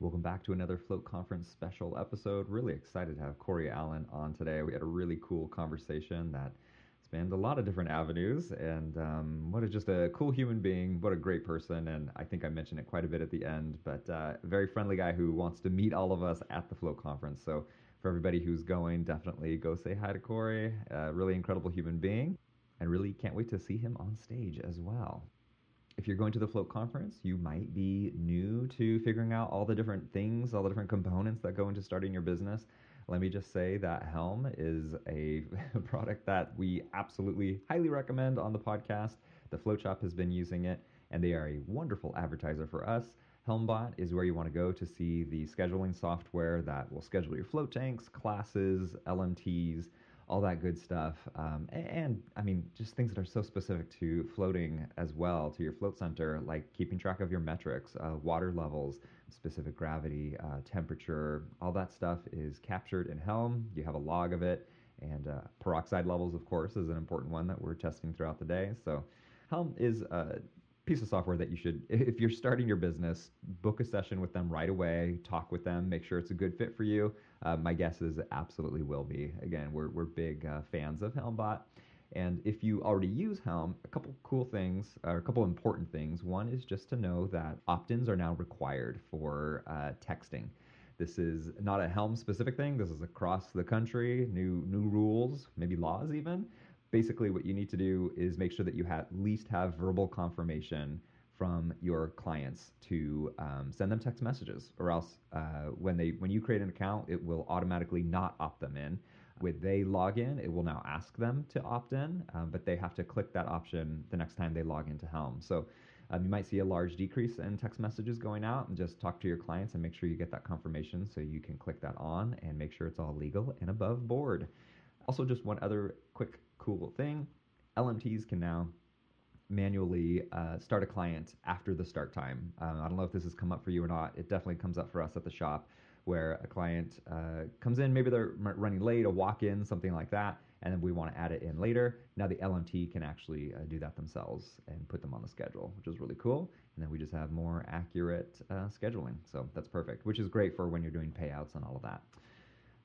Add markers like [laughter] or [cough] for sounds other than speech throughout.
Welcome back to another Float Conference special episode. Really excited to have Cory Allen on today. We had a really cool conversation that spanned a lot of different avenues, and um, what a just a cool human being. What a great person, and I think I mentioned it quite a bit at the end. But uh, a very friendly guy who wants to meet all of us at the Float Conference. So for everybody who's going, definitely go say hi to Cory. Uh, really incredible human being, and really can't wait to see him on stage as well if you're going to the float conference you might be new to figuring out all the different things all the different components that go into starting your business. Let me just say that helm is a [laughs] product that we absolutely highly recommend on the podcast. The float shop has been using it and they are a wonderful advertiser for us. Helmbot is where you want to go to see the scheduling software that will schedule your float tanks classes lmts all that good stuff. Um, and, I mean, just things that are so specific to floating as well, to your float center, like keeping track of your metrics, uh, water levels, specific gravity, uh, temperature, all that stuff is captured in Helm. You have a log of it. And uh, peroxide levels, of course, is an important one that we're testing throughout the day. So Helm is uh, piece of software that you should, if you're starting your business, book a session with them right away, talk with them, make sure it's a good fit for you. Uh, my guess is it absolutely will be. Again, we're, we're big uh, fans of Helmbot. And if you already use Helm, a couple cool things, or a couple important things. One is just to know that opt ins are now required for uh, texting. This is not a Helm specific thing. This is across the country, new new rules, maybe laws even basically what you need to do is make sure that you at least have verbal confirmation from your clients to um, send them text messages or else uh, when they when you create an account it will automatically not opt them in. When they log in it will now ask them to opt in um, but they have to click that option the next time they log into helm. So um, you might see a large decrease in text messages going out and just talk to your clients and make sure you get that confirmation so you can click that on and make sure it's all legal and above board. Also, just one other quick cool thing LMTs can now manually uh, start a client after the start time. Uh, I don't know if this has come up for you or not. It definitely comes up for us at the shop where a client uh, comes in, maybe they're running late, a walk in, something like that, and then we want to add it in later. Now the LMT can actually uh, do that themselves and put them on the schedule, which is really cool. And then we just have more accurate uh, scheduling. So that's perfect, which is great for when you're doing payouts and all of that.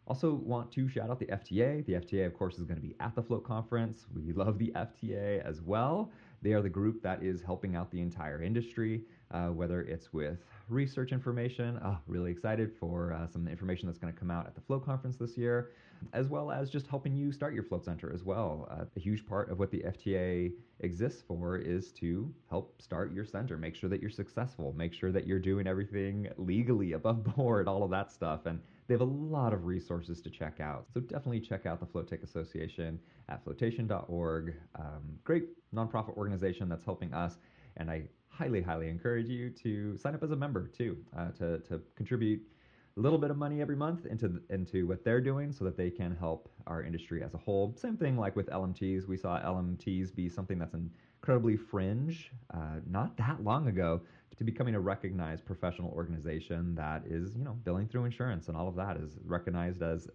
Also, want to shout out the FTA. The FTA, of course, is going to be at the Float Conference. We love the FTA as well. They are the group that is helping out the entire industry, uh, whether it's with research information. Oh, really excited for uh, some information that's going to come out at the Float Conference this year, as well as just helping you start your Float Center as well. Uh, a huge part of what the FTA exists for is to help start your center, make sure that you're successful, make sure that you're doing everything legally above [laughs] board, all of that stuff. And they have a lot of resources to check out. So definitely check out the Float Association at flotation.org. Um, great nonprofit organization that's helping us. And I highly, highly encourage you to sign up as a member too, uh, to, to contribute a little bit of money every month into into what they're doing so that they can help our industry as a whole. Same thing like with LMTs. We saw LMTs be something that's incredibly fringe uh, not that long ago to becoming a recognized professional organization that is, you know, billing through insurance and all of that is recognized as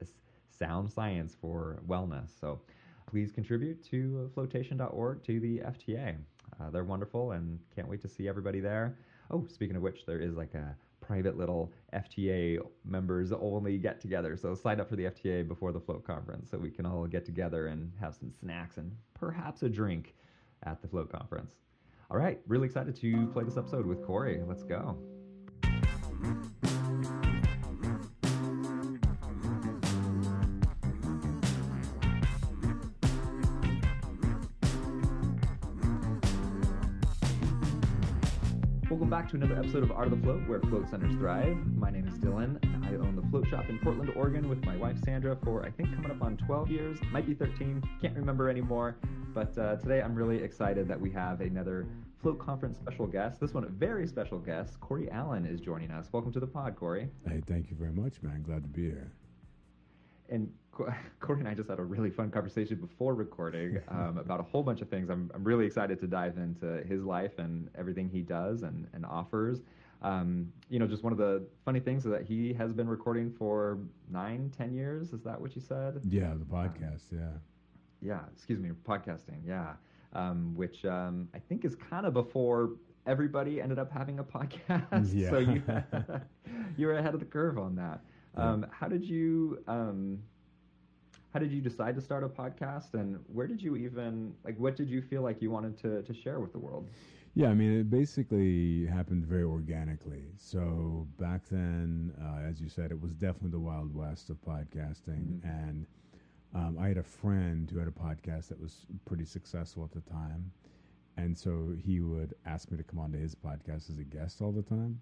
sound science for wellness. So please contribute to flotation.org to the FTA. Uh, they're wonderful and can't wait to see everybody there. Oh, speaking of which, there is like a private little FTA members only get together. So sign up for the FTA before the float conference so we can all get together and have some snacks and perhaps a drink at the float conference. All right, really excited to play this episode with Cory. Let's go. Welcome back to another episode of Art of the Float, where float centers thrive. My name is Dylan. I own the float shop in Portland, Oregon, with my wife Sandra for I think coming up on 12 years, might be 13, can't remember anymore. But uh, today I'm really excited that we have another Float Conference special guest. This one, a very special guest, Cory Allen, is joining us. Welcome to the pod, Cory. Hey, thank you very much, man. Glad to be here and [laughs] Cory and I just had a really fun conversation before recording [laughs] um, about a whole bunch of things. I'm, I'm really excited to dive into his life and everything he does and, and offers. Um, you know, just one of the funny things is that he has been recording for nine, ten years. Is that what you said? Yeah, the podcast. Um, yeah. Yeah. Excuse me, podcasting. Yeah. Um, which um, I think is kind of before everybody ended up having a [laughs] podcast. Yeah. so you [laughs] you were ahead of the curve on that. Um, how did you um, how did you decide to start a podcast, and where did you even like? What did you feel like you wanted to to share with the world? Yeah, I mean, it basically happened very organically. So back then, uh, as you said, it was definitely the wild west of podcasting, Mhm. and um, I had a friend who had a podcast that was pretty successful at the time, and so he would ask me to come onto his podcast as a guest all the time.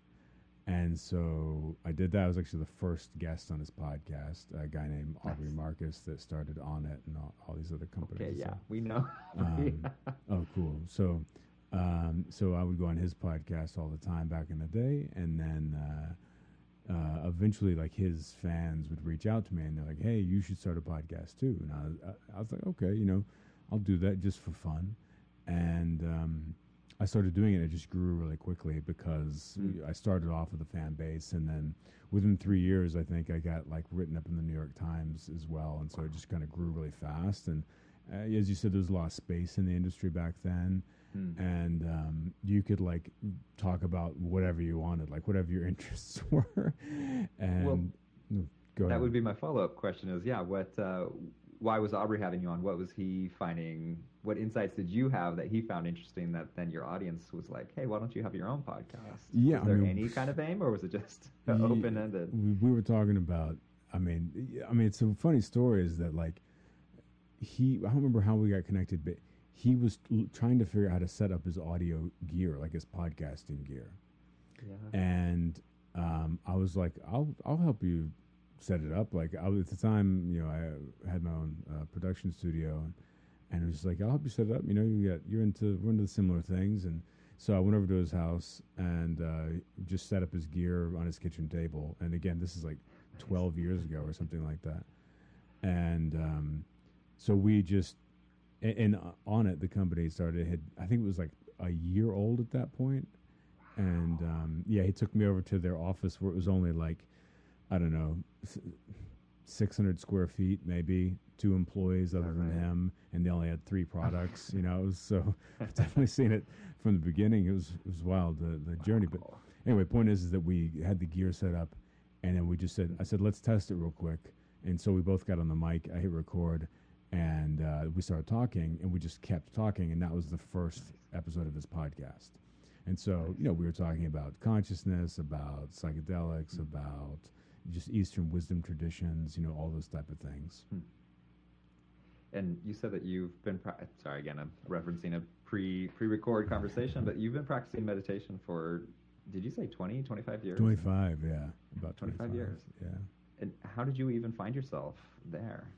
And so I did that. I was actually the first guest on his podcast, a guy named Aubrey Nice. Marcus that started Onnit and all, all these other companies. Okay, yeah, stuff. we know. [laughs] Um, Oh, cool. So, um, so I would go on his podcast all the time back in the day, and then uh, uh, eventually, like his fans would reach out to me and they're like, "Hey, you should start a podcast too." And I, was- I, I was like, "Okay, you know, I'll do that just for fun." And um, I started doing it. It just grew really quickly because Mm. I started off with a fan base, and then within three years, I think I got like written up in the New York Times as well, and so it just kind of grew really fast. And uh, as you said, there was a lot of space in the industry back then, Hmm. and um, you could like talk about whatever you wanted, like whatever your [laughs] interests [laughs] were. And Well, go that would be my follow up question. Is yeah, what? Uh, why was Aubrey having you on? What was he finding? What insights did you have that he found interesting? That then your audience was like, hey, why don't you have your own podcast? Yeah, Was I mean, any kind of aim, or was it just [laughs] open ended? we, we were talking about. I mean, I mean, it's a funny story. Is that like he? I don't remember how we got connected, but he was l- trying to figure out how to set up his audio gear, like his podcasting gear. Yeah. and um, I was like, "I'll I'll help you set it up." Like I was, at the time, you know, I had my own uh, production studio, and, and it was like, "I'll help you set it up." You know, you got you're into we're into similar things, and so I went over to his house and uh, just set up his gear on his kitchen table. And again, this is like 12 years ago or something like that, and um, so we just and, and uh, Onnit the company started had I think it was like a year old at that point and um, yeah, he took me over to their office where it was only like I don't know, six hundred square feet, maybe two employees other than him, and they only had three products. [laughs] you know, so [laughs] I've definitely seen it from the beginning. It was it was wild the the journey. But anyway, point is, is that we had the gear set up, and then we just said, I said, let's test it real quick, and so we both got on the mic. I hit record. And uh, we started talking, and we just kept talking, and that was the first episode of this podcast. And so, you know, we were talking about consciousness, about psychedelics, about just Eastern wisdom traditions, you know, all those type of things. And you said that you've been pra- sorry again. I'm referencing a pre pre record conversation, but you've been practicing meditation for did you say 20, 25 years? 25, yeah. About 25 25, years. Yeah. And how did you even find yourself there?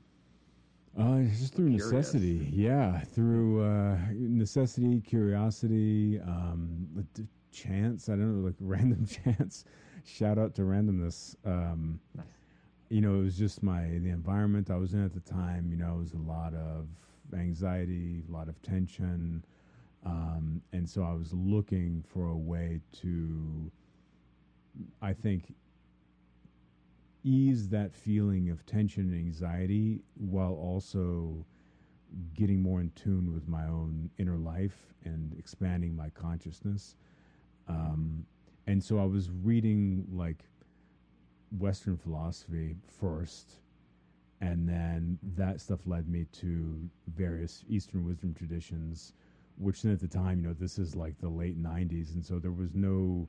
Uh, it's just through Curious. necessity. Yeah. Through uh, necessity, curiosity, um, chance. I don't know, like [laughs] random chance. Shout out to randomness. Um, Nice. you know, it was just my the environment I was in at the time. You know, it was a lot of anxiety, a lot of tension, um, and so I was looking for a way to, I think, ease that feeling of tension and anxiety while also getting more in tune with my own inner life and expanding my consciousness. Um, and so I was reading like Western philosophy first, and then that stuff led me to various Eastern wisdom traditions, which then at the time, you know, this is like the late 90s, and so there was no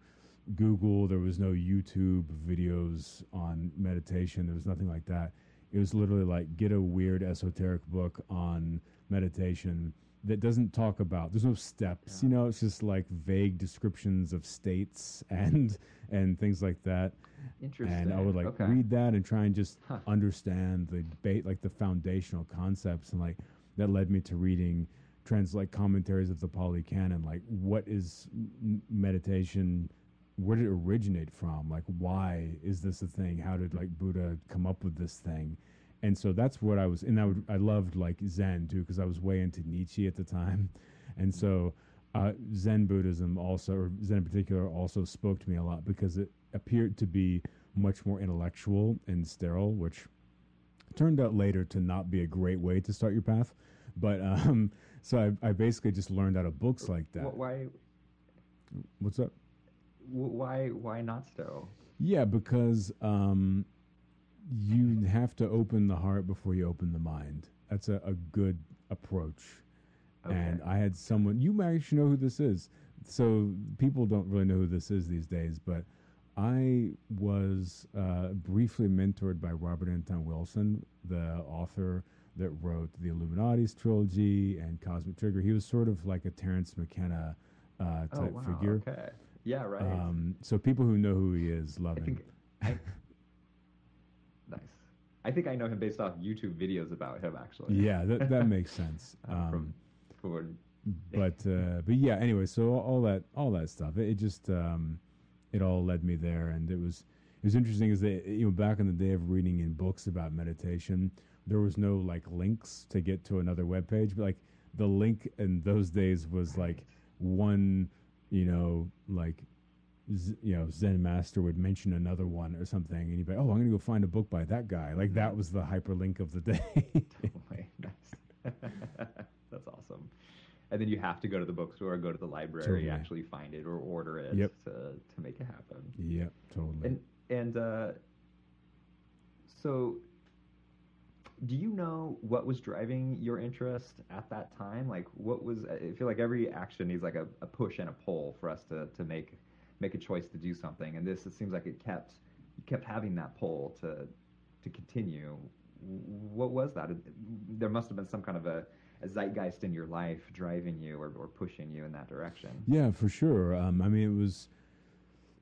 Google, there was no YouTube videos on meditation, there was nothing like that. It was literally like get a weird esoteric book on meditation that doesn't talk about there's no steps Yeah. you know it's just like vague descriptions of states [laughs] and and things like that Interesting. and I would like okay. read that and try and just Huh. understand the ba- like the foundational concepts and like that led me to reading trans like commentaries of the Pali Canon like what is meditation where did it originate from like why is this a thing how did like Buddha come up with this thing and so that's what I was and I would I loved like Zen too because I was way into Nietzsche at the time [laughs] and so uh, Zen Buddhism also, or Zen in particular, also spoke to me a lot because it appeared to be much more intellectual and sterile, which turned out later to not be a great way to start your path. But um, [laughs] so I, I basically just learned out of books like that. Why? What's up? Wh- Why? Why not sterile? Yeah, because um, you have to open the heart before you open the mind. That's a, a good approach. Okay. And I had someone, you might actually know who this is. So people don't really know who this is these days, but I was uh, briefly mentored by Robert Anton Wilson, the author that wrote the Illuminatus trilogy and Cosmic Trigger. He was sort of like a Terence McKenna uh, oh, type wow, figure. Okay. Yeah, right. Um, so people who know who he is love I him. think I, [laughs] nice. I think I know him based off YouTube videos about him actually. yeah, that that [laughs] makes sense. Uh, Um, from for but uh, but yeah. Anyway, so all, all that all that stuff, it, it just um, it all led me there, and it was it was interesting. Is that you know back in the day of reading in books about meditation, there was no like links to get to another web page, but like the link in those days was like one, you know, like. Z, you know, Zen master would mention another one or something, and you'd be, like, "Oh, I'm going to go find a book by that guy." Like that was the hyperlink of the day. [laughs] Totally. nice. [laughs] That's awesome. And then you have to go to the bookstore, go to the library, Totally. actually find it or order it Yep. to to make it happen. yep, totally. And and uh, so, do you know what was driving your interest at that time? Like, what was? I feel like every action needs like a, a push and a pull for us to to make make a choice to do something. And this, it seems like it kept you kept having that pull to to continue. What was that? There must have been some kind of a, a zeitgeist in your life driving you or, or pushing you in that direction. Yeah, for sure. Um, I mean, it was,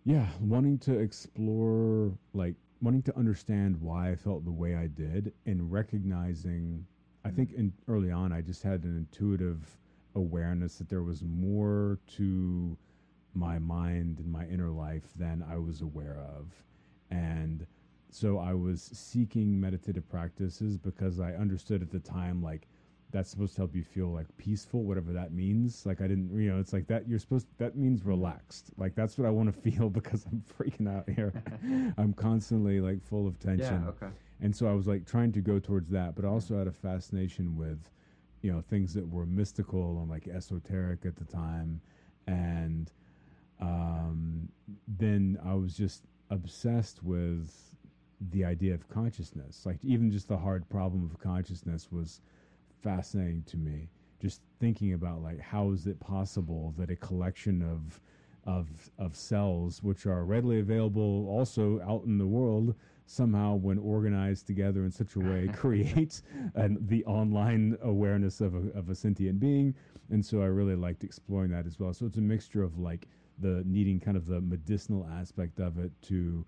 yeah, wanting to explore, like, wanting to understand why I felt the way I did and recognizing, I mm. think in, early on, I just had an intuitive awareness that there was more to my mind and my inner life than I was aware of. And so I was seeking meditative practices because I understood at the time, like, that's supposed to help you feel like peaceful, whatever that means. Like I didn't, you know, it's like that. You're supposed. That means relaxed. Like that's what I want to [laughs] feel because I'm freaking out here. [laughs] I'm constantly like full of tension. Yeah. Okay. And so I was like trying to go towards that, but I also had a fascination with, you know, things that were mystical and like esoteric at the time. And um, then I was just obsessed with the idea of consciousness. Like even just the hard problem of consciousness was fascinating to me. Just thinking about like how is it possible that a collection of of of cells which are readily available also out in the world somehow when organized together in such a way [laughs] creates an, the online awareness of a, of a sentient being and so i really liked exploring that as well so it's a mixture of like the needing kind of the medicinal aspect of it to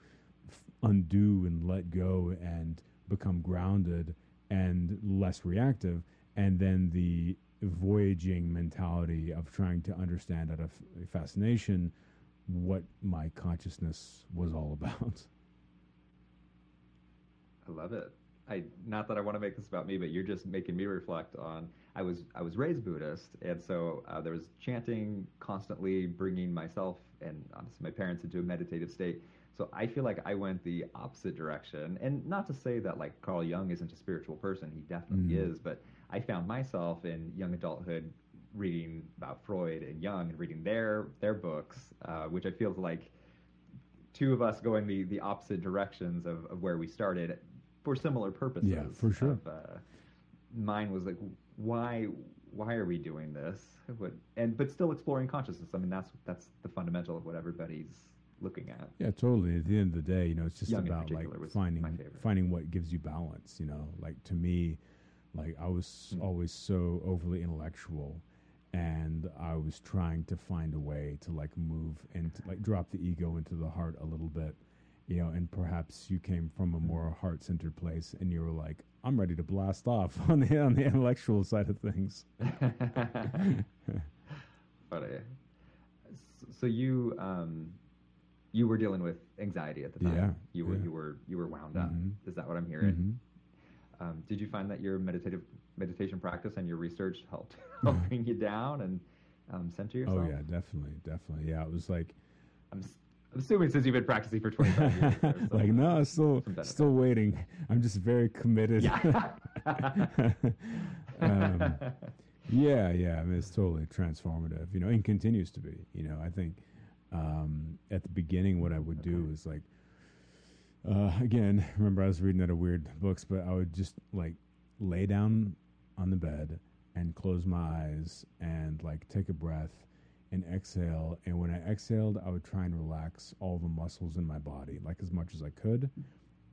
f- undo and let go and become grounded and less reactive and then the voyaging mentality of trying to understand out of fascination what my consciousness was all [laughs] about. I love it. I not that I want to make this about me, but you're just making me reflect on. I was I was raised Buddhist, and so uh, there was chanting constantly, bringing myself and honestly my parents into a meditative state. So I feel like I went the opposite direction, and not to say that like Carl Jung isn't a spiritual person, he definitely Mhm. is, but I found myself in young adulthood reading about Freud and Jung and reading their their books, uh, which I feel like two of us going the, the opposite directions of, of where we started for similar purposes. Yeah, for sure. Of, uh, mine was like, why why are we doing this? What, and but still exploring consciousness. I mean, that's that's the fundamental of what everybody's looking at. Yeah, totally. At the end of the day, you know, it's just in about like particular was my finding finding what gives you balance. You know, like to me, like I was Mm. always so overly intellectual, and I was trying to find a way to like move and to, like drop the ego into the heart a little bit. You know, and perhaps you came from a more heart centered place, and you were like, "I'm ready to blast off [laughs] on the on the intellectual side of things." [laughs] Funny. S- So you um, you were dealing with anxiety at the time. Yeah, You were yeah. you were you were wound up. Mhm. Is that what I'm hearing? Mhm. Um, did you find that your meditative meditation practice and your research helped [laughs] help bring you down and um, center yourself? Oh yeah, definitely, definitely. Yeah, it was like I'm, I'm assuming since you've been practicing for 25 [laughs] years. [laughs] like no, still still waiting. I'm just very committed. Yeah. um, yeah, yeah. I mean, it's totally transformative, you know, and continues to be. You know, I think um, at the beginning, what I would do Okay. is like uh, again, remember I was reading out of weird books, but I would just like lay down on the bed and close my eyes and like take a breath and exhale. And when I exhaled, I would try and relax all the muscles in my body, like as much as I could.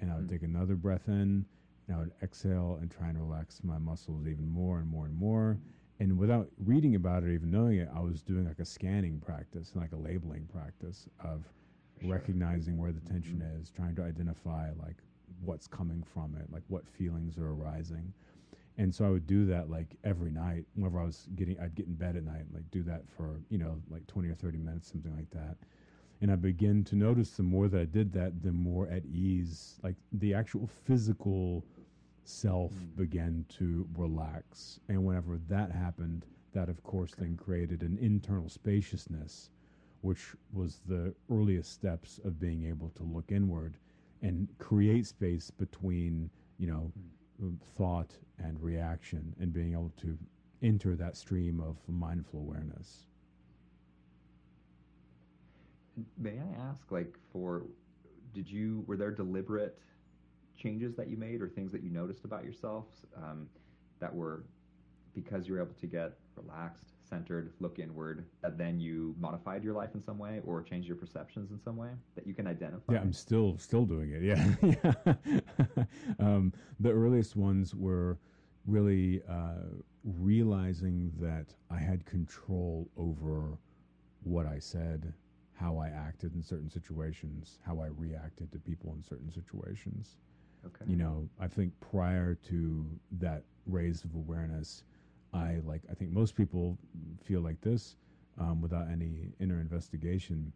And I would mm-hmm. take another breath in, and I would exhale and try and relax my muscles even more and more and more. And without reading about it or even knowing it, I was doing like a scanning practice and like a labeling practice of sure. recognizing where the tension mm-hmm. is, trying to identify like what's coming from it, like what feelings are arising and so I would do that like every night. Whenever I was getting, I'd get in bed at night, and, like do that for you know like twenty or thirty minutes, something like that. And I begin to notice the more that I did that, the more at ease, like the actual physical self mm. began to relax. And whenever that happened, that of course okay. then created an internal spaciousness, which was the earliest steps of being able to look inward and create space between you know. Thought and reaction and being able to enter that stream of mindful awareness. May I ask, like, for did you were there deliberate changes that you made or things that you noticed about yourself um, that were because you were able to get relaxed, centered, look inward, that then you modified your life in some way or changed your perceptions in some way that you can identify? Yeah, I'm still still doing it. Yeah, [laughs] yeah. um, the earliest ones were really uh, realizing that I had control over what I said, how I acted in certain situations, how I reacted to people in certain situations. Okay. You know, I think prior to that raise of awareness, I like I think most people feel like this um, without any inner investigation.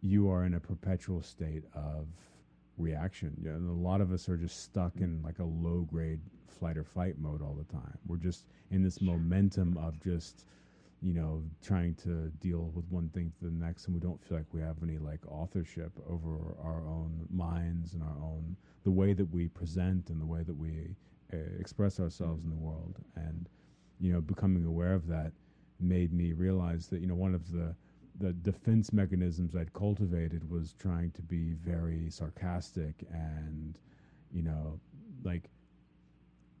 You are in a perpetual state of reaction. You know, a lot of us are just stuck in like a low grade flight or fight mode all the time. We're just in this momentum of just you know trying to deal with one thing to the next and we don't feel like we have any like authorship over our own minds and our own the way that we present and the way that we uh, express ourselves in the world and you know, becoming aware of that made me realize that, you know, one of the the defense mechanisms I'd cultivated was trying to be very sarcastic and, you know, like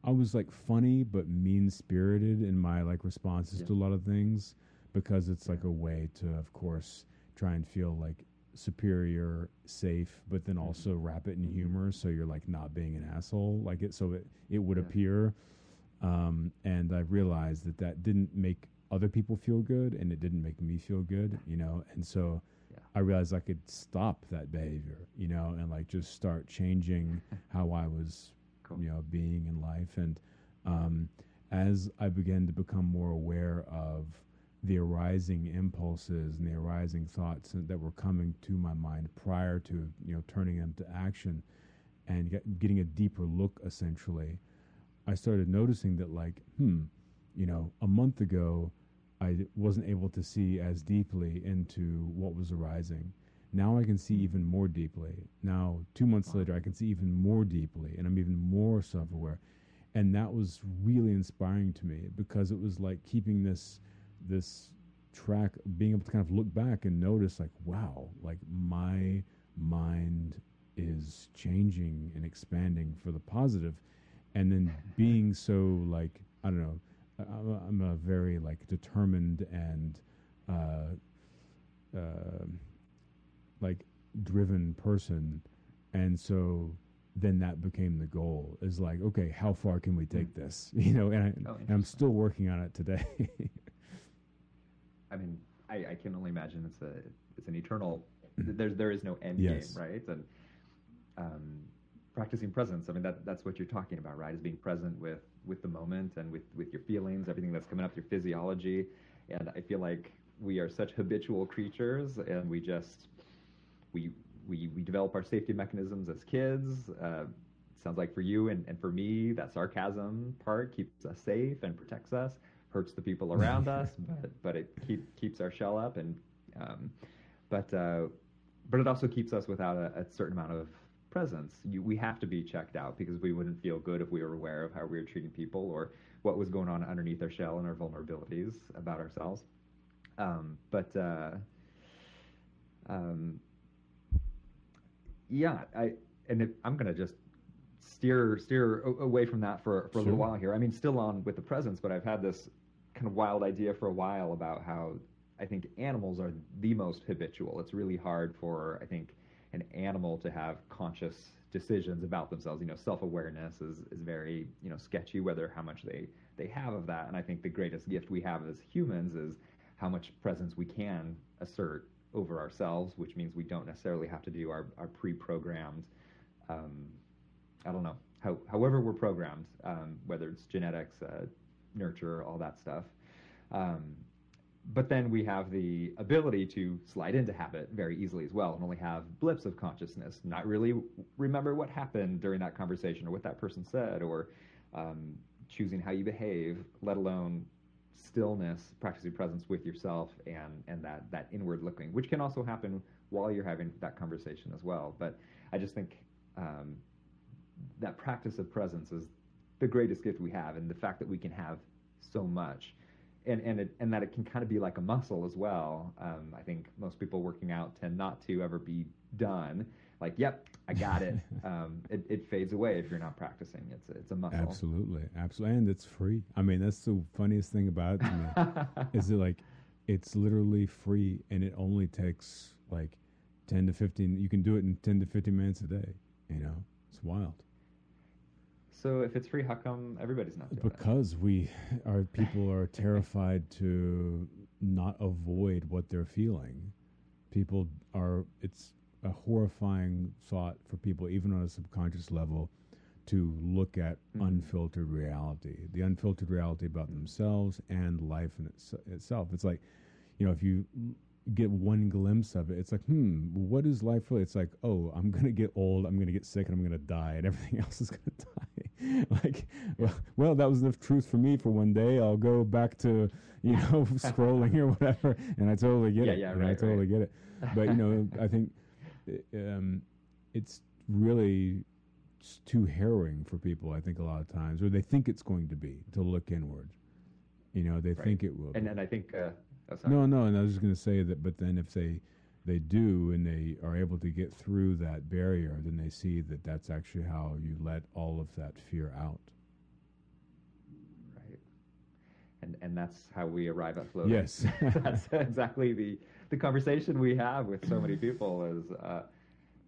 I was like funny but mean spirited in my like responses yeah. to a lot of things because it's like a way to, of course, try and feel like superior, safe, but then mm-hmm. also wrap it in humor so you're like not being an asshole. Like it, so it it would yeah. appear um, and I realized that that didn't make other people feel good and it didn't make me feel good, you know. And so yeah. I realized I could stop that behavior, you know, and like just start changing [laughs] how I was, cool. you know, being in life. And um, as I began to become more aware of the arising impulses and the arising thoughts that were coming to my mind prior to, you know, turning them to action and get, getting a deeper look essentially I started noticing that, like, hmm, you know, a month ago, I wasn't able to see as deeply into what was arising. Now I can see even more deeply. Now, two months later, I can see even more deeply, and I'm even more self aware. And that was really inspiring to me because it was like keeping this this track, being able to kind of look back and notice, like, wow, like my mind is changing and expanding for the positive and then being so like I don't know, I'm a, I'm a very like determined and uh, uh, like driven person, and so then that became the goal is like okay how far can we take mm. this? [laughs] You know and, I, oh, and i'm still working on it today. [laughs] I mean I, I, can only imagine it's a it's an eternal there's there is no end yes. game right? And um, practicing presence. I mean, that that's what you're talking about, right? Is being present with with the moment and with with your feelings, everything that's coming up, your physiology. And I feel like we are such habitual creatures, and we just we we we develop our safety mechanisms as kids. Uh, sounds like for you and, and for me, that sarcasm part keeps us safe and protects us, hurts the people around [laughs] us, but but it keep, keeps our shell up and um, but uh, but it also keeps us without a, a certain amount of presence. You, we have to be checked out because we wouldn't feel good if we were aware of how we were treating people or what was going on underneath our shell and our vulnerabilities about ourselves. Um, but uh, um, yeah, I and it, I'm gonna just steer steer away from that for for a Sure. little while here. I mean, still on with the presence, but I've had this kind of wild idea for a while about how I think animals are the most habitual. It's really hard for I think an animal to have conscious decisions about themselves. You know, self-awareness is, is very, you know, sketchy whether how much they, they have of that. And I think the greatest gift we have as humans is how much presence we can assert over ourselves, which means we don't necessarily have to do our, our pre-programmed, um, I don't know, how, however we're programmed, um, whether it's genetics, uh, nurture, all that stuff. Um, but then we have the ability to slide into habit very easily as well and only have blips of consciousness, not really remember what happened during that conversation or what that person said or um, choosing how you behave, let alone stillness, practicing presence with yourself and, and that, that inward looking, which can also happen while you're having that conversation as well. But I just think um, that practice of presence is the greatest gift we have, and the fact that we can have so much and and it, and that it can kind of be like a muscle as well. Um, I think most people working out tend not to ever be done. Like, yep, I got it. [laughs] um, it. It fades away if you're not practicing. It's a, it's a muscle. Absolutely, absolutely, and it's free. I mean, that's the funniest thing about it to me. [laughs] is it like it's literally free, and it only takes like ten to fifteen. You can do it in ten to fifteen minutes a day. You know, it's wild. So if it's free, how come everybody's not doing it? Because we our people are terrified to not avoid what they're feeling. People are it's a horrifying thought for people even on a subconscious level to look at Mhm. unfiltered reality. The unfiltered reality about themselves and life in its, itself. It's like, you know, if you get one glimpse of it, it's like, hmm, what is life really? It's like, oh, I'm gonna get old, I'm gonna get sick, and I'm gonna die, and [laughs] everything else is gonna die. [laughs] like, well, well, that was the truth for me for one day. I'll go back to, you know, [laughs] scrolling or whatever, and I totally get Yeah, it. yeah, and I totally right. get it. But you know, I think um, it's really s- too harrowing for people. I think a lot of times, or they think it's going to be to look inward. You know, they Right. think it will. And and I think. Uh, No, no, and I was just going to say that. But then, if they they do and they are able to get through that barrier, then they see that that's actually how you let all of that fear out. Right. And and that's how we arrive at flow. Yes. [laughs] that's exactly the the conversation we have with so many people is uh,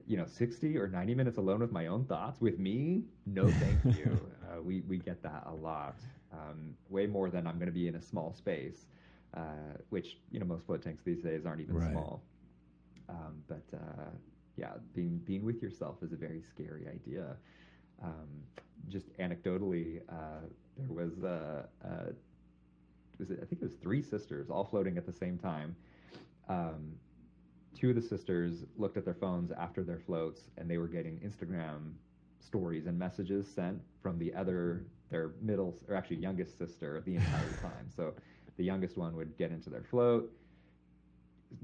you know 60 or 90 minutes alone with my own thoughts with me no thank you [laughs] uh, we we get that a lot um, way more than i'm going to be in a small space uh, which you know most float tanks these days aren't even Right. small um, but uh, yeah being being with yourself is a very scary idea um, just anecdotally uh, there was uh, uh, was it, I think it was three sisters all floating at the same time. Um, two of the sisters looked at their phones after their floats, and they were getting Instagram stories and messages sent from the other, their middle, or actually youngest sister the entire [laughs] time. So the youngest one would get into their float.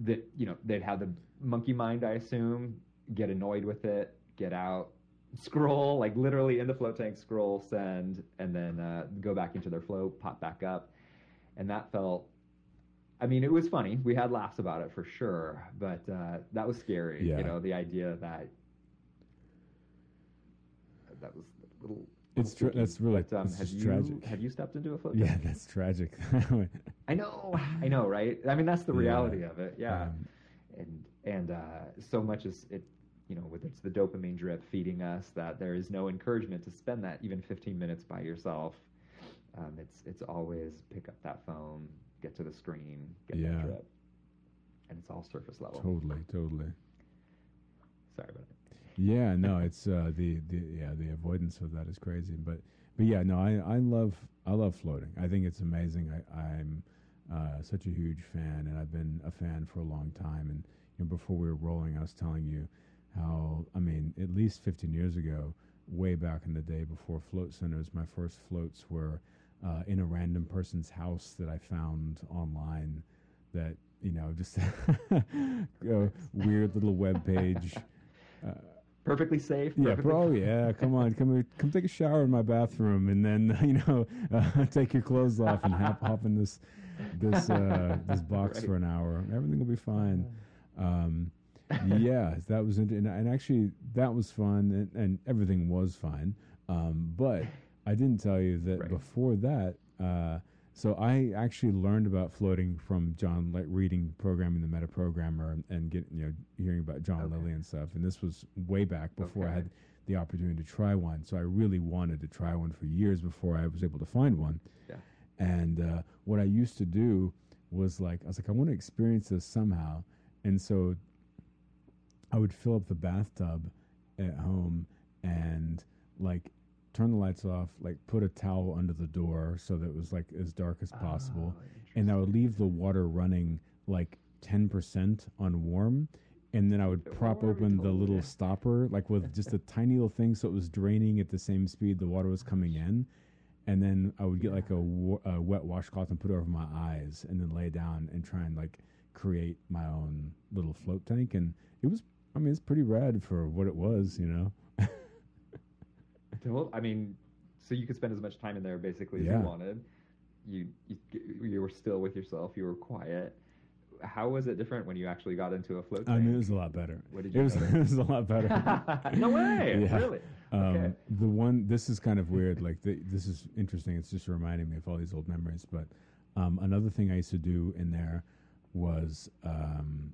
That you know they'd have the monkey mind, I assume, get annoyed with it, get out, scroll like literally in the float tank, scroll, send, and then uh, go back into their float, pop back up and that felt i mean it was funny we had laughs about it for sure but uh, that was scary Yeah. you know the idea that that was a little It's tra- that's really- but, um, have you tragic. have you stepped into a float Yeah, tank? that's tragic. [laughs] i know i know right i mean that's the Yeah. reality of it yeah Um, and and uh, so much as it you know whether it's the dopamine drip feeding us that there is no encouragement to spend that even 15 minutes by yourself um, it's it's always pick up that phone get to the screen get Yeah. that drip and it's all surface level totally, totally. sorry about it Yeah, no, it's uh, the the yeah the avoidance of that is crazy, but but yeah, no, I I love I love floating. I think it's amazing. I, I'm uh, such a huge fan, and I've been a fan for a long time. And you know, before we were rolling, I was telling you how I mean, at least 15 years ago, way back in the day before float centers, my first floats were uh, in a random person's house that I found online. That you know, just [laughs] a weird little web page. Uh, perfectly safe yeah, perfectly bro. [laughs] Yeah, come on, come come take a shower in my bathroom, and then [laughs] you know uh, [laughs] take your clothes off and hop hop in this this uh, this box Right. for an hour. Everything will be fine. Um, yeah, that was and, and actually that was fun, and, and everything was fine. Um, but I didn't tell you that Right. before that. Uh, so I actually learned about floating from John, like reading programming the meta programmer and, and getting you know hearing about John Okay. Lilly and stuff. And this was way back before I had the opportunity to try one. So I really wanted to try one for years before I was able to find one. Yeah. And uh, what I used to do was like I was like I want to experience this somehow, and so I would fill up the bathtub at home and like turn the lights off, like put a towel under the door so that it was like as dark as possible, Oh, and I would leave the water running like ten percent on warm. And then I would prop What open the little ya. stopper, like with just a [laughs] tiny little thing, so it was draining at the same speed the water was coming in. And then I would get like a, a wet washcloth and put it over my eyes, and then lay down and try and like create my own little float tank. And it was, I mean, it's pretty rad for what it was, you know. Well, I mean, so you could spend as much time in there basically as Yeah. you wanted. You, you you were still with yourself. You were quiet. How was it different when you actually got into a float I tank? mean, it was a lot better. What did it you was, [laughs] it was a lot better. [laughs] no way, [laughs] Yeah. really. Um, Okay. The one, this is kind of weird. Like, the, this is interesting. It's just reminding me of all these old memories. But um, another thing I used to do in there was um,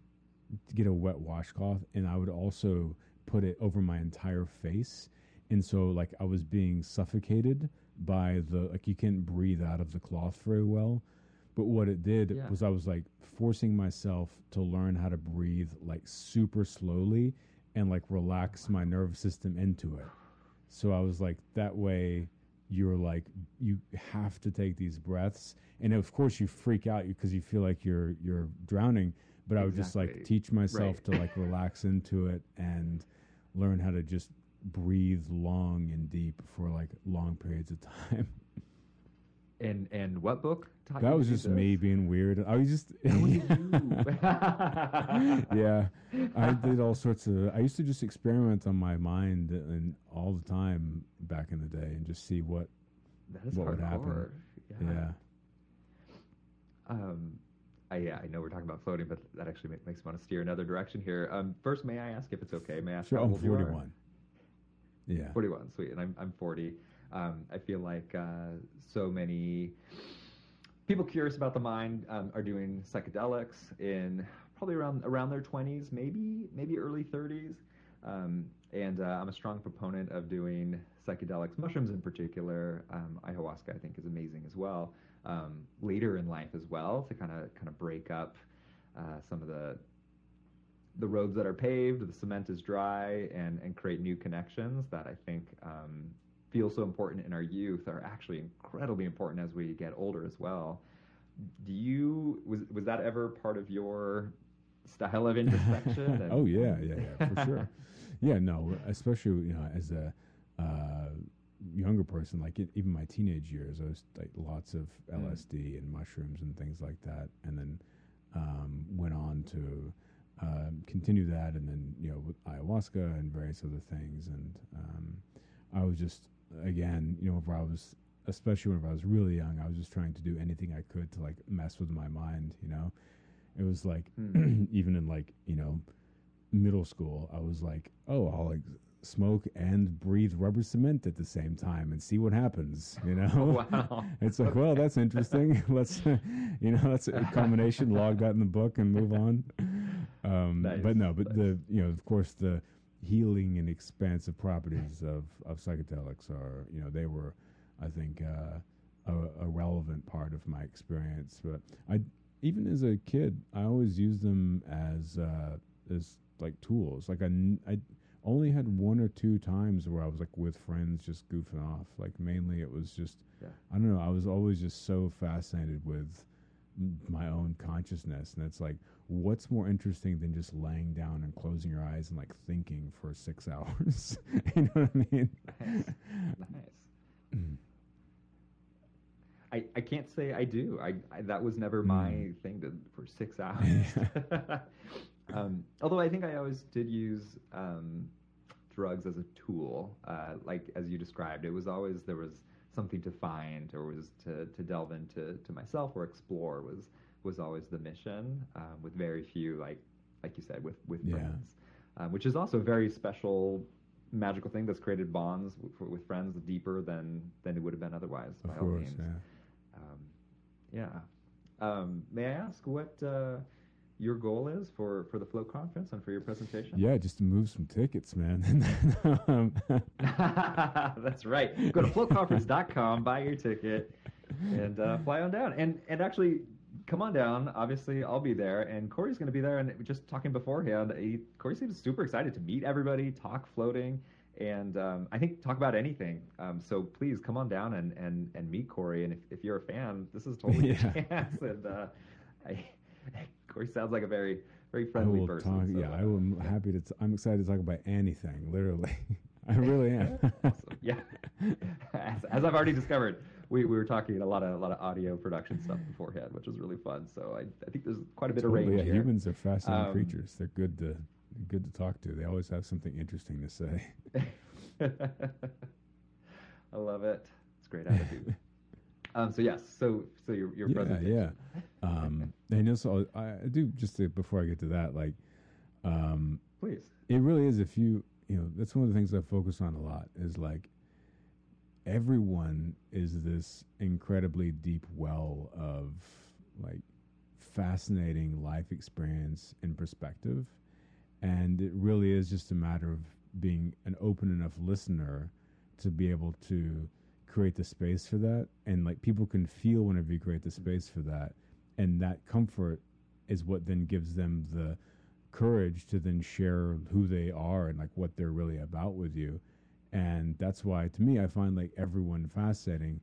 get a wet washcloth, and I would also put it over my entire face. And so, like, I was being suffocated by the, like, you can't breathe out of the cloth very well. But what it did Yeah. was I was like forcing myself to learn how to breathe like super slowly and like relax my nervous system into it. So I was like, that way you're like, you have to take these breaths. And of course you freak out because you feel like you're, you're drowning. But I would just like teach myself Right. to like relax into it and learn how to just breathe long and deep for like long periods of time. [laughs] And and what book? that was just me being weird. I was just That was you. [laughs] [laughs] yeah, I did all sorts of. I used to just experiment on my mind and all the time back in the day, and just see what. That is What would happen? hardcore. Yeah, Um, I, yeah, I know we're talking about floating, but that actually makes me want to steer another direction here. Um, first, may I ask if it's okay? May I ask sure. how I'm old you are? 41. Yeah, 41, sweet. And I'm, I'm 40. Um, I feel like uh, so many people curious about the mind um, are doing psychedelics in probably around around their 20s, maybe maybe early 30s. Um, and uh, I'm a strong proponent of doing psychedelics, mushrooms in particular. Um, ayahuasca, I think, is amazing as well. Um, later in life as well to kind of kind of break up uh, some of the the roads that are paved, the cement is dry, and and create new connections that I think um, feel so important in our youth are actually incredibly important as we get older as well. Do you was was that ever part of your style of introspection? [laughs] oh yeah, yeah, yeah, for [laughs] sure. Yeah, no, especially you know as a uh, younger person, like it, even my teenage years, I was like lots of Mm. LSD and mushrooms and things like that, and then um, went on to continue that, and then you know with ayahuasca and various other things, and um, I was just again, you know, whenever I was, especially whenever I was really young, I was just trying to do anything I could to like mess with my mind, you know. It was like Hmm. [clears throat] even in like you know middle school, I was like, oh, I'll like smoke and breathe rubber cement at the same time and see what happens. You [laughs] know, wow. [laughs] it's like, well, that's interesting. [laughs] Let's, you know, that's a combination. Log that in the book and move on. Um, Nice, But no, but nice. the you know, of course, the healing and expansive properties of of psychedelics are, you know, they were, I think, uh, a, a relevant part of my experience. But I, even as a kid, I always used them as uh, as like tools. Like I, I only had one or two times where I was like with friends just goofing off. Like mainly it was just Yeah. I don't know. I was always just so fascinated with my own consciousness, and it's like, what's more interesting than just laying down and closing your eyes and like thinking for six [laughs] hours? [laughs] you know what I mean? Nice. Nice. [clears throat] I, I can't say I do. I, I that was never my Mm. thing to for six [laughs] hours. um, although I think I always did use um, drugs as a tool, uh, like as you described. It was always there was something to find or was to, to delve into to myself or explore was was always the mission. Um, with very few like like you said, with with Yeah. friends, um, which is also a very special, magical thing that's created bonds with, with friends deeper than than it would have been otherwise. Of by all course, means. yeah. Um, yeah. Um, may I ask what uh, your goal is for, for the Float Conference and for your presentation? Yeah, just to move some tickets, man. [laughs] Um, [laughs] That's right. Go to floatconference.com, buy your ticket, and uh, fly on down. And and actually, come on down. Obviously, I'll be there, and Cory's going to be there. And just talking beforehand, he, Cory seems super excited to meet everybody, talk floating, and um, I think talk about anything. Um, so please come on down and, and, and meet Cory. And if, if you're a fan, this is totally [laughs] Yeah. your chance. And uh, I, Cory sounds like a very very I friendly will person. talk. so, yeah, uh, I am happy to. T- I'm excited to talk about anything. Literally, [laughs] I really am. [laughs] awesome. Yeah. [laughs] As, as I've already discovered, we, we were talking a lot of a lot of audio production stuff beforehand, which was really fun. So I, I think there's quite a bit Totally, of range yeah, here. humans are fascinating Um, creatures. They're good to good to talk to. They always have something interesting to say. I love it. It's a great attitude. Um, so yes, so so your your yeah, presentation. yeah. Um, and also, I I do just to, before I get to that, like, um, Please. it really is. If you, you know, that's one of the things I focus on a lot. Is like, everyone is this incredibly deep well of like fascinating life experience and perspective, and it really is just a matter of being an open enough listener to be able to create the space for that and like people can feel whenever you create the space for that and that comfort is what then gives them the courage to then share who they are and like what they're really about with you. And that's why to me i find like everyone fascinating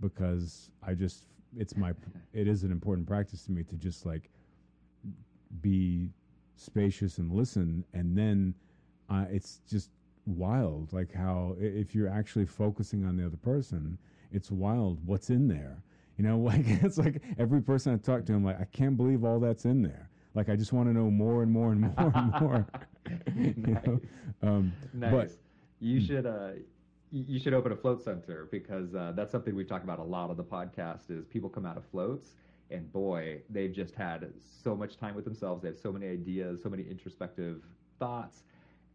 because i just it's my it is an important practice to me to just like be spacious and listen and then uh, it's just wild like how if you're actually focusing on the other person it's wild what's in there you know [laughs] like it's like every person i talk to i'm like i can't believe all that's in there like i just want to know more and more and more and [laughs] more [laughs] you know? um, Nice. but you should uh, you should open a float center because uh, that's something we've talked about a lot on the podcast. Is people come out of floats and boy, they've just had so much time with themselves. They have so many ideas, so many introspective thoughts,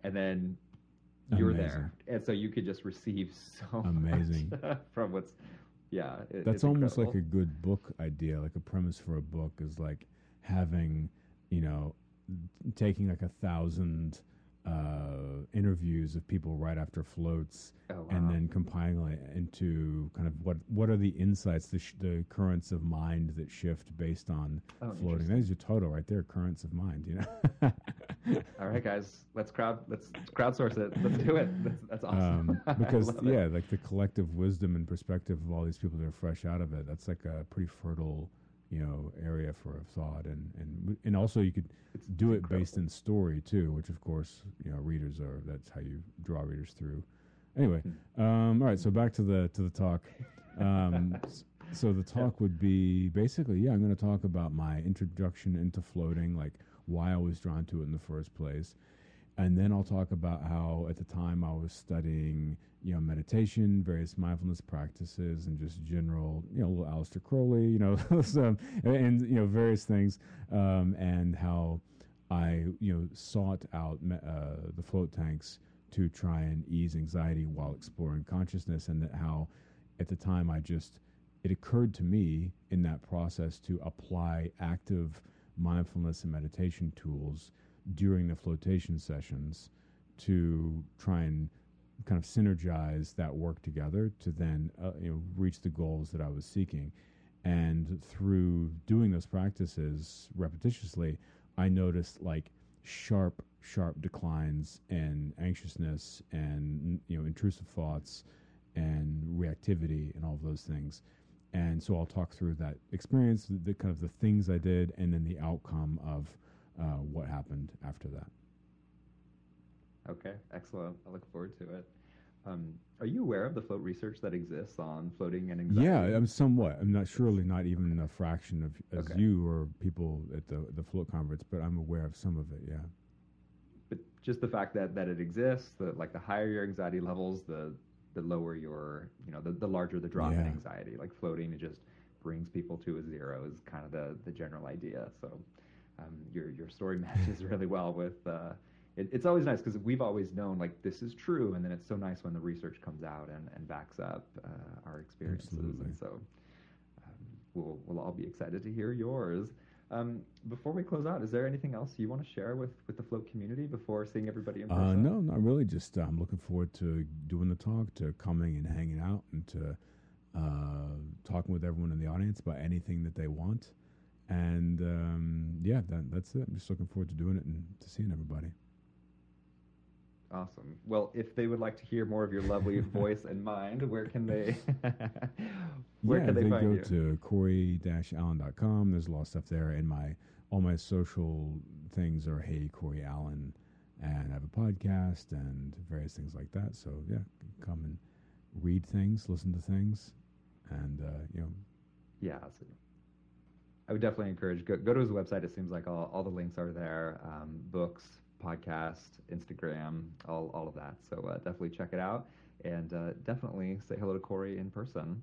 and then you're Amazing. there, and so you could just receive so [laughs] Amazing. much uh, from what's yeah. it- That's almost like a good book idea, like a premise for a book is like having, you know, taking like a thousand uh, interviews of people right after floats, Oh, and then compiling it into kind of what what are the insights, the sh- the currents of mind that shift based on Oh, floating. There's your total right there, currents of mind. You know. [laughs] All right, guys, let's crowd let's crowdsource it. Let's do it. That's, that's awesome. [laughs] um, because love it. yeah, like the collective wisdom and perspective of all these people that are fresh out of it, that's like a pretty fertile, you know, area for thought, and and and also you could It's- do it's it based in story too, which of course you know readers are. That's how you draw readers through. Anyway, Hmm. um, all right, so back to the to the talk. Um, so the [laughs] talk would be basically, yeah, I'm going to talk about my introduction into floating, like why I was drawn to it in the first place, and then I'll talk about how at the time I was studying, you know, meditation, various mindfulness practices, and just general, you know, little Aleister Crowley, you know, [laughs] and you know, various things, um, and how I, you know, sought out uh, the float tanks to try and ease anxiety while exploring consciousness, and that how, at the time, I just it occurred to me in that process to apply active mindfulness and meditation tools during the flotation sessions to try and kind of synergize that work together to then uh, you know reach the goals that I was seeking. And through doing those practices repetitiously I noticed like sharp sharp declines in anxiousness and you know intrusive thoughts and reactivity and all of those things. And so I'll talk through that experience, the, the kind of the things I did, and then the outcome of uh, what happened after that. Okay, excellent. I look forward to it. Um, are you aware of the float research that exists on floating and anxiety? Yeah, I'm somewhat. I'm not surely not even a fraction of as Okay. you or people at the the float conference, but I'm aware of some of it. Yeah. but just the fact that that it exists, that like the higher your anxiety levels, the the lower your you know the, the larger the drop in anxiety. Like floating, it just brings people to a zero is kind of the the general idea. So um, your your story [laughs] matches really well with. Uh, it, it's always nice because we've always known like this is true, and then it's so nice when the research comes out and, and backs up uh, our experiences. Absolutely. And so um, we'll we'll all be excited to hear yours. Um, before we close out, is there anything else you want to share with, with the float community before seeing everybody in Uh, person? no, not really. Just uh, I'm looking forward to doing the talk, to coming and hanging out, and to uh, talking with everyone in the audience about anything that they want. And um, yeah, that, that's it. I'm just looking forward to doing it and to seeing everybody. Awesome. Well, if they would like to hear more of your lovely [laughs] voice and mind, where can they [laughs] where yeah, can they, they find go you? to coryallen.com. There's a lot of stuff there, and my all my social things are Hey Cory Allen, and I have a podcast and various things like that. So yeah, come and read things, listen to things, and uh, you know, Yeah, I would definitely encourage go, go to his website. It seems like all, all the links are there, um, books, podcast, Instagram, all all of that. So uh, definitely check it out, and uh, definitely say hello to Cory in person.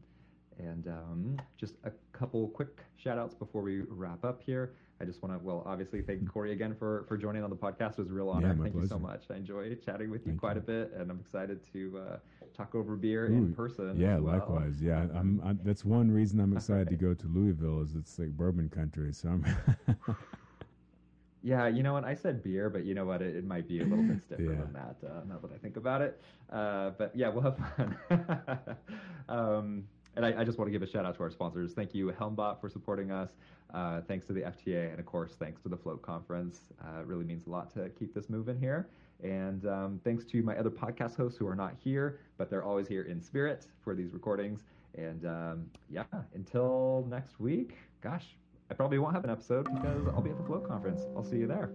And um, just a couple quick shout outs before we wrap up here. I just want to, well, obviously thank Cory again for, for joining on the podcast. It was a real honor. Yeah, thank you so much. I enjoy chatting with you Thank quite you. a bit, and I'm excited to uh, talk over beer in person. yeah, well. likewise. Yeah, I'm, i that's one reason I'm excited to go to Louisville is it's like bourbon country. So I'm [laughs] Yeah, you know what? I said beer, but you know what? It, it might be a little bit stiffer Yeah. than that. Uh, now that I think about it, uh, but yeah, we'll have fun. [laughs] um, and I, I just want to give a shout out to our sponsors. Thank you, HelmBot, for supporting us. Uh, thanks to the FTA, and of course, thanks to the Float Conference. Uh, it really means a lot to keep this moving here. And um, thanks to my other podcast hosts who are not here, but they're always here in spirit for these recordings. And um, yeah, until next week, gosh, I probably won't have an episode because I'll be at the Float Conference. I'll see you there.